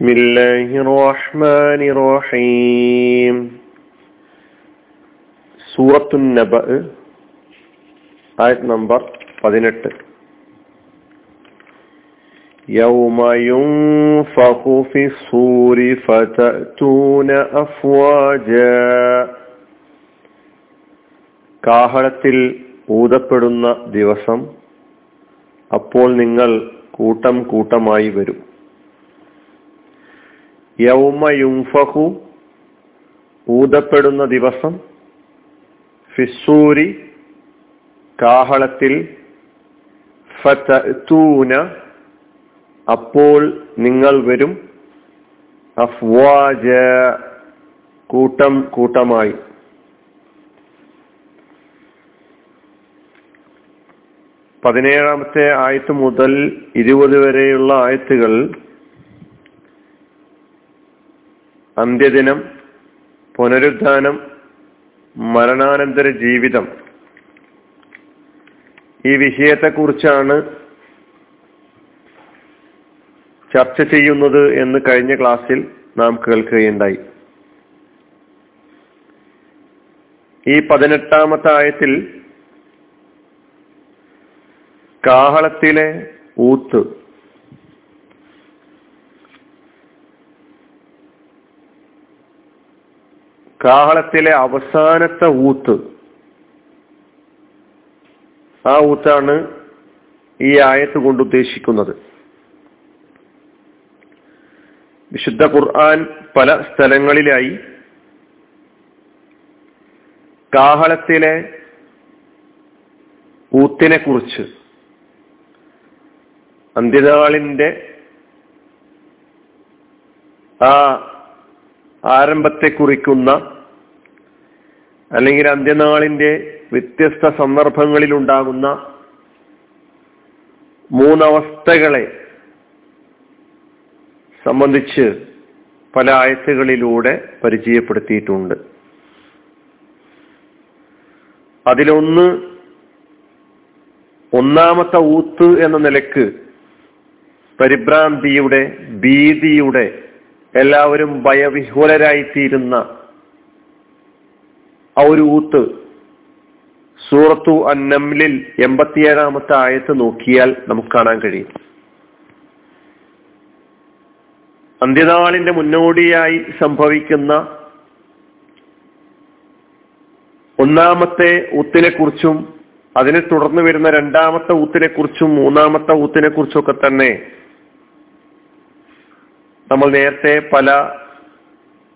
بسم الله الرحمن الرحيم സൂറത്തു നബ ആയത് നമ്പർ പതിനെട്ട് يوم ينفخ في الصور فتأتون أفواجا കാഹളത്തിൽ ഊതപ്പെടുന്ന ദിവസം അപ്പോൾ നിങ്ങൾ കൂട്ടം കൂട്ടമായി വരും യൗമ യുംഫഹു ഊതപ്പെടുന്ന ദിവസം ഫിസൂരി കാഹളത്തിൽ ഫതൂന അപ്പോൾ നിങ്ങൾ വരും. അഫ്വാജ കൂട്ടം കൂട്ടമായി. പതിനേഴാമത്തെ ആയത്ത് മുതൽ ഇരുപത് വരെയുള്ള ആയത്തുകൾ അന്ത്യദിനം പുനരുദ്ധാനം മരണാനന്തര ജീവിതം. ഈ വിഷയത്തെക്കുറിച്ചാണ് ചർച്ച ചെയ്യുന്നത് എന്ന് കഴിഞ്ഞ ക്ലാസ്സിൽ നാം കേൾക്കുകയുണ്ടായി. ഈ പതിനെട്ടാമത്തെ ആയത്തിൽ കാഹളത്തിലെ ഊത്ത് കാഹളത്തിലെ അവസാനത്തെ ഊത്ത്. ആ ഊത്താണ് ഈ ആയത്ത് കൊണ്ട് ഉദ്ദേശിക്കുന്നത്. വിശുദ്ധ ഖുർആൻ പല സ്ഥലങ്ങളിലായി കാഹളത്തിലെ ഊത്തിനെ കുറിച്ച് അന്ത്യനാളിന്റെ ആ ആരംഭത്തെ കുറിക്കുന്ന അല്ലെങ്കിൽ അന്ത്യനാളിന്റെ വ്യത്യസ്ത സന്ദർഭങ്ങളിൽ ഉണ്ടാകുന്ന മൂന്നവസ്ഥകളെ സംബന്ധിച്ച് പല ആയത്തുകളിലൂടെ പരിചയപ്പെടുത്തിയിട്ടുണ്ട്. അതിലൊന്ന് ഒന്നാമത്തെ ഊത്ത് എന്ന നിലയ്ക്ക് പരിഭ്രാന്തിയുടെ ഭീതിയുടെ എല്ലാവരും ഭയവിഹ്വലരായിത്തീരുന്ന ആ ഒരു ഊത്ത് സൂറത്തു അന്നംലിൽ എൺപത്തിയേഴാമത്തെ ആയത്ത് നോക്കിയാൽ നമുക്ക് കാണാൻ കഴിയും. അന്ത്യനാളിന്റെ മുന്നോടിയായി സംഭവിക്കുന്ന ഒന്നാമത്തെ ഊത്തിനെ കുറിച്ചും അതിനെ തുടർന്ന് വരുന്ന രണ്ടാമത്തെ ഊത്തിനെ കുറിച്ചും മൂന്നാമത്തെ ഊത്തിനെ കുറിച്ചൊക്കെ തന്നെ നമ്മൾ നേരത്തെ പല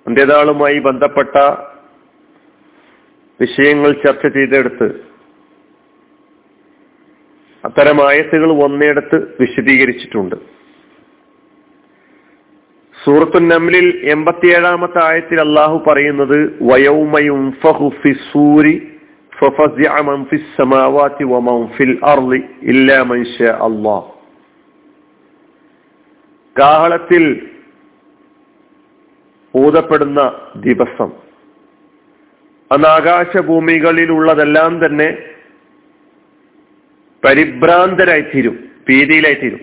അന്ത്യനാളുമായി ബന്ധപ്പെട്ട വിഷയങ്ങൾ ചർച്ച ചെയ്തെടുത്ത് അത്തരം ആയത്തുകൾ ഒന്നെടുത്ത് വിശദീകരിച്ചിട്ടുണ്ട്. സൂറത്തു നമ്ലിൽ എൺപത്തിയേഴാമത്തെ ആയത്തിൽ അള്ളാഹു പറയുന്നത് കാഹളത്തിൽ ഊതപ്പെടുന്ന ദിവസം. അന്ന് ആകാശഭൂമികളിലുള്ളതെല്ലാം തന്നെ പരിഭ്രാന്തരായിത്തീരും ഭീതിയിലായിത്തീരും.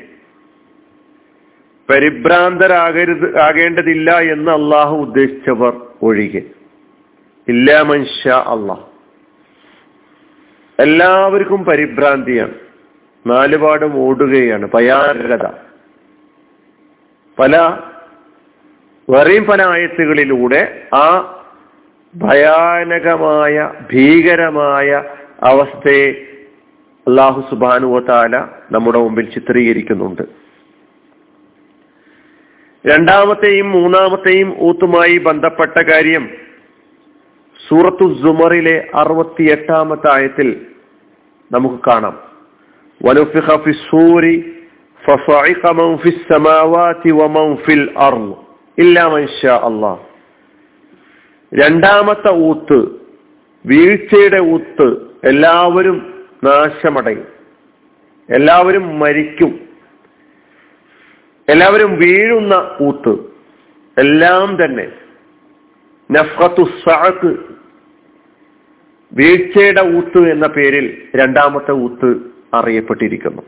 പരിഭ്രാന്തരാകരുത് ആകേണ്ടതില്ല എന്ന് അള്ളാഹു ഉദ്ദേശിച്ചവർ ഒഴികെ. ഇല്ല മനുഷ്യ അള്ളാഹ് എല്ലാവർക്കും പരിഭ്രാന്തിയാണ്. നാലുപാടും ഓടുകയാണ് ഭയാനകത പല ആയത്തുകളിലൂടെ ആ ഭയാനകമായ ഭീകരമായ അവസ്ഥയെ അള്ളാഹു സുബാനുവത്താല നമ്മുടെ മുമ്പിൽ ചിത്രീകരിക്കുന്നുണ്ട്. രണ്ടാമത്തെയും മൂന്നാമത്തെയും ഊത്തുമായി ബന്ധപ്പെട്ട കാര്യം സൂറത്തു സുമറിലെ അറുപത്തി എട്ടാമത്തെ ആയത്തിൽ നമുക്ക് കാണാം. സൂരി രണ്ടാമത്തെ ഊത്ത് വീഴ്ചയുടെ ഊത്ത് എല്ലാവരും നാശമടയും. എല്ലാവരും മരിക്കും. എല്ലാവരും വീഴുന്ന ഊത്ത് എല്ലാം തന്നെ. നഫ്ഹത്തു സാക്ക് വീഴ്ചയുടെ ഊത്ത് എന്ന പേരിൽ രണ്ടാമത്തെ ഊത്ത് അറിയപ്പെട്ടിരിക്കുന്നു.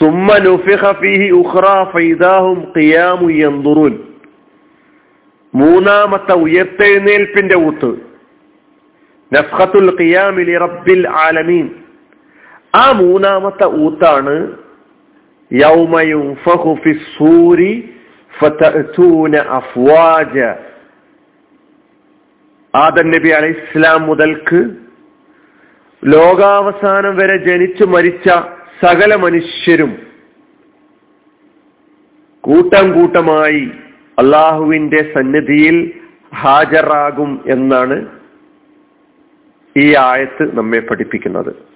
സുമ്മ നുഫിഹ ഫീഹി ഉഖ്റ ഫൈദാഹും ഖിയാമു യൻദുറുൻ. മൂന്നാമത്തെ ഉയർത്തെഴുന്നേൽപ്പിന്റെ ഊത്ത്. നഫ്ഖത്തുൽ ഖിയാമി റബ്ബിൽ ആലമീൻ. ആ മൂന്നാമത്തെ ഊത്താണ് സൂരി അഫ്വാജ. ആദം നബി അലൈഹി ഇസ്ലാം മുതൽക്ക് ലോകാവസാനം വരെ ജനിച്ചു മരിച്ച സകല മനുഷ്യരും കൂട്ടം കൂട്ടമായി അള്ളാഹുവിന്റെ സന്നിധിയിൽ ഹാജറാകും എന്നാണ് ഈ ആയത്ത് നമ്മെ പഠിപ്പിക്കുന്നത്.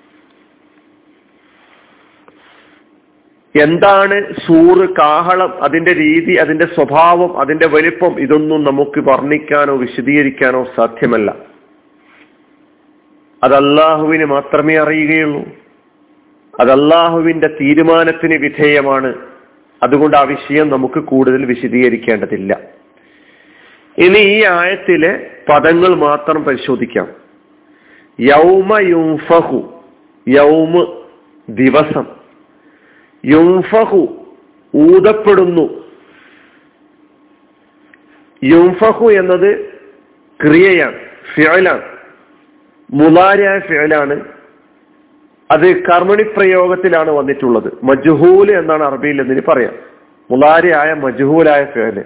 എന്താണ് സൂറ് കാഹളം? അതിന്റെ രീതി അതിന്റെ സ്വഭാവം അതിന്റെ വലിപ്പം ഇതൊന്നും നമുക്ക് വർണിക്കാനോ വിശദീകരിക്കാനോ സാധ്യമല്ല. അത് അള്ളാഹുവിന് മാത്രമേ അറിയുകയുള്ളൂ. അത് അള്ളാഹുവിന്റെ തീരുമാനത്തിന് വിധേയമാണ്. അതുകൊണ്ട് ആ വിഷയം നമുക്ക് കൂടുതൽ വിശദീകരിക്കേണ്ടതില്ല. ഇനി ഈ ആയത്തിലെ പദങ്ങൾ മാത്രം പരിശോധിക്കാം. യൗമ യുംഫഹു യൗമ് ദിവസം. യുംഫഹു ഊതപ്പെടുന്നു. യുംഫഹു എന്നത് ക്രിയയാണ് ഫിയലാണ് മുലാരിയായ ഫിയലാണ് അത് കർമ്മണി പ്രയോഗത്തിലാണ് വന്നിട്ടുള്ളത്. മജുഹൂൽ എന്നാണ് അറബിയിൽ എന്നതിന് പറയാം? മുലാരിയായ മജുഹൂലായ ഫേൽ.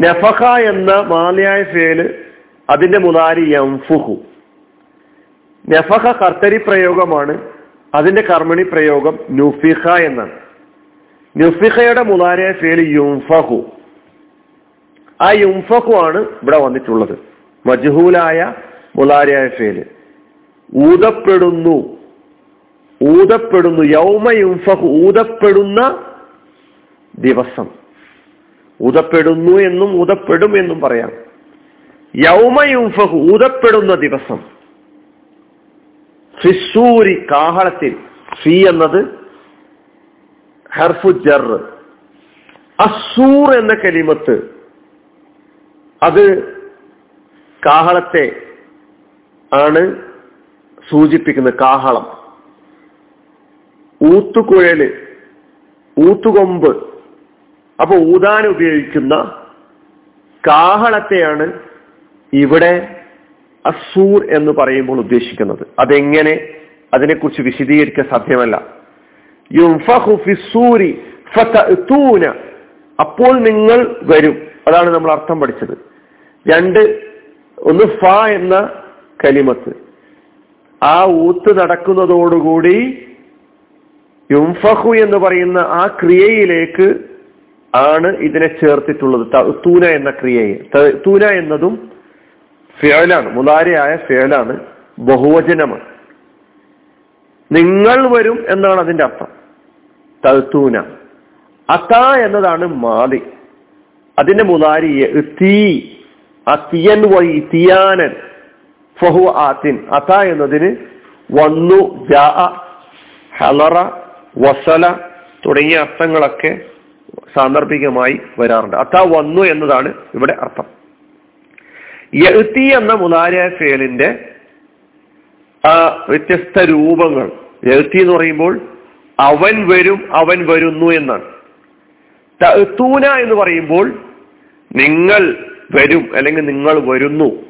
നഫഹ എന്ന മാലിയായ ഫേൽ അതിന്റെ മുലാരി യംഫുഹു. നഫഹ കർത്തരി പ്രയോഗമാണ് അതിന്റെ കർമ്മണി പ്രയോഗം നുഫിഹ എന്നാണ്. നുഫിഹയുടെ മുലാരിയായ ഫേൽ യുംഫഹു. ആ യുംഫഹു ആണ് ഇവിടെ വന്നിട്ടുള്ളത്. മജ്ഹൂലായ മുലാരിയായ ഫേൽ. ഊതപ്പെടുന്നു. ഊതപ്പെടുന്നു. യൗമയും ഊതപ്പെടുന്ന ദിവസം. ഊതപ്പെടുന്നു എന്നും ഊതപ്പെടും എന്നും പറയാം. യൗമയും ഊതപ്പെടുന്ന ദിവസം. ഫിസൂരി കാഹളത്തിൽ. ഫി എന്നത് ഹർഫു ജർ. അസൂർ എന്ന കലിമത്ത്. അത് കാഹളത്തെ ആണ് സൂചിപ്പിക്കുന്നത് കാഹളം. ഊത്തുകുഴൽ ഊത്തുകൊമ്പ്. അപ്പൊ ഊതാൻ ഉപയോഗിക്കുന്ന കാഹളത്തെയാണ് ഇവിടെ അസൂർ എന്ന് പറയുമ്പോൾ ഉദ്ദേശിക്കുന്നത്. അതെങ്ങനെ? അതിനെക്കുറിച്ച് വിശദീകരിക്കാൻ സാധ്യമല്ല. അപ്പോൾ നിങ്ങൾ വരും. അതാണ് നമ്മൾ അർത്ഥം പഠിച്ചത്. രണ്ട് ഒന്ന് ഫ എന്ന കലിമത്ത്. ആ ഊത്ത് നടക്കുന്നതോടുകൂടി യുംഫഹു എന്ന് പറയുന്ന ആ ക്രിയയിലേക്ക് ആണ് ഇതിനെ ചേർത്തിട്ടുള്ളത്. തൂന എന്ന ക്രിയയെ. തൂന എന്നതും ഫേലാണ് മുലാരിയായ ഫേലാണ് ബഹുവചനമാണ്. നിങ്ങൾ വരും എന്നാണ് അതിന്റെ അർത്ഥം. തൂന. അത്ത എന്നതാണ് മാതി അതിന്റെ മുലാരി തീ. അത്തിയൻ വൈ തിയാനൻ. ഫഹു ആത്തിൻ. അത എന്നതിന് വന്നു ഹലറ വസല തുടങ്ങിയ അർത്ഥങ്ങളൊക്കെ സാന്ദർഭികമായി വരാറുണ്ട്. അത്ത വന്നു എന്നതാണ് ഇവിടെ അർത്ഥം. യത്തി എന്ന മുതാരിയ ഫേലിന്റെ ആ വ്യത്യസ്ത രൂപങ്ങൾ. എഴുത്തി എന്ന് പറയുമ്പോൾ അവൻ വരും അവൻ വരുന്നു എന്നാണ്. തൂന എന്ന് പറയുമ്പോൾ നിങ്ങൾ വരും അല്ലെങ്കിൽ നിങ്ങൾ വരുന്നു.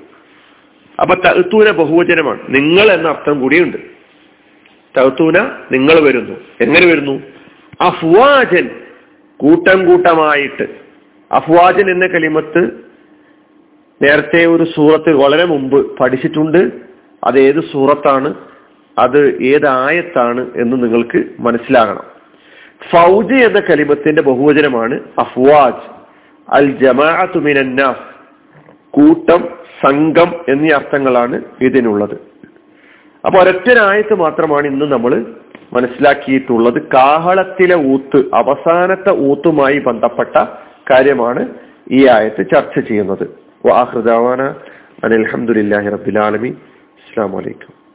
അപ്പൊ തഴുത്തൂന ബഹുവചനമാണ്. നിങ്ങൾ എന്ന അർത്ഥം കൂടിയുണ്ട്. തഴുത്തൂന നിങ്ങൾ വരുന്നു. എങ്ങനെ വരുന്നു? അഫ്വാജൻ കൂട്ടം കൂട്ടമായിട്ട്. അഫ്വാജൻ എന്ന കലിമത്ത് നേരത്തെ ഒരു സൂറത്ത് വളരെ മുമ്പ് പഠിച്ചിട്ടുണ്ട്. അത് ഏത് സൂറത്താണ്? അത് ഏത് ആയത്താണ് എന്ന് നിങ്ങൾക്ക് മനസ്സിലാകണം. ഫൗജ് എന്ന കലിമത്തിന്റെ ബഹുവചനമാണ് അഫ്വാജ്. അൽ ജമാഅത്തു മിനന്നാസ് കൂട്ടം സംഘം എന്നീ അർത്ഥങ്ങളാണ് ഇതിനുള്ളത്. അപ്പൊ ഒരൊറ്റൊരായത്ത് മാത്രമാണ് ഇന്ന് നമ്മൾ മനസ്സിലാക്കിയിട്ടുള്ളത്. കാഹളത്തിലെ ഊത്ത് അവസാനത്തെ ഊത്തുമായി ബന്ധപ്പെട്ട കാര്യമാണ് ഈ ആയത്ത് ചർച്ച ചെയ്യുന്നത്. വാഹൃദാവാന റബിലാലമി അസ്സാം വലൈക്കും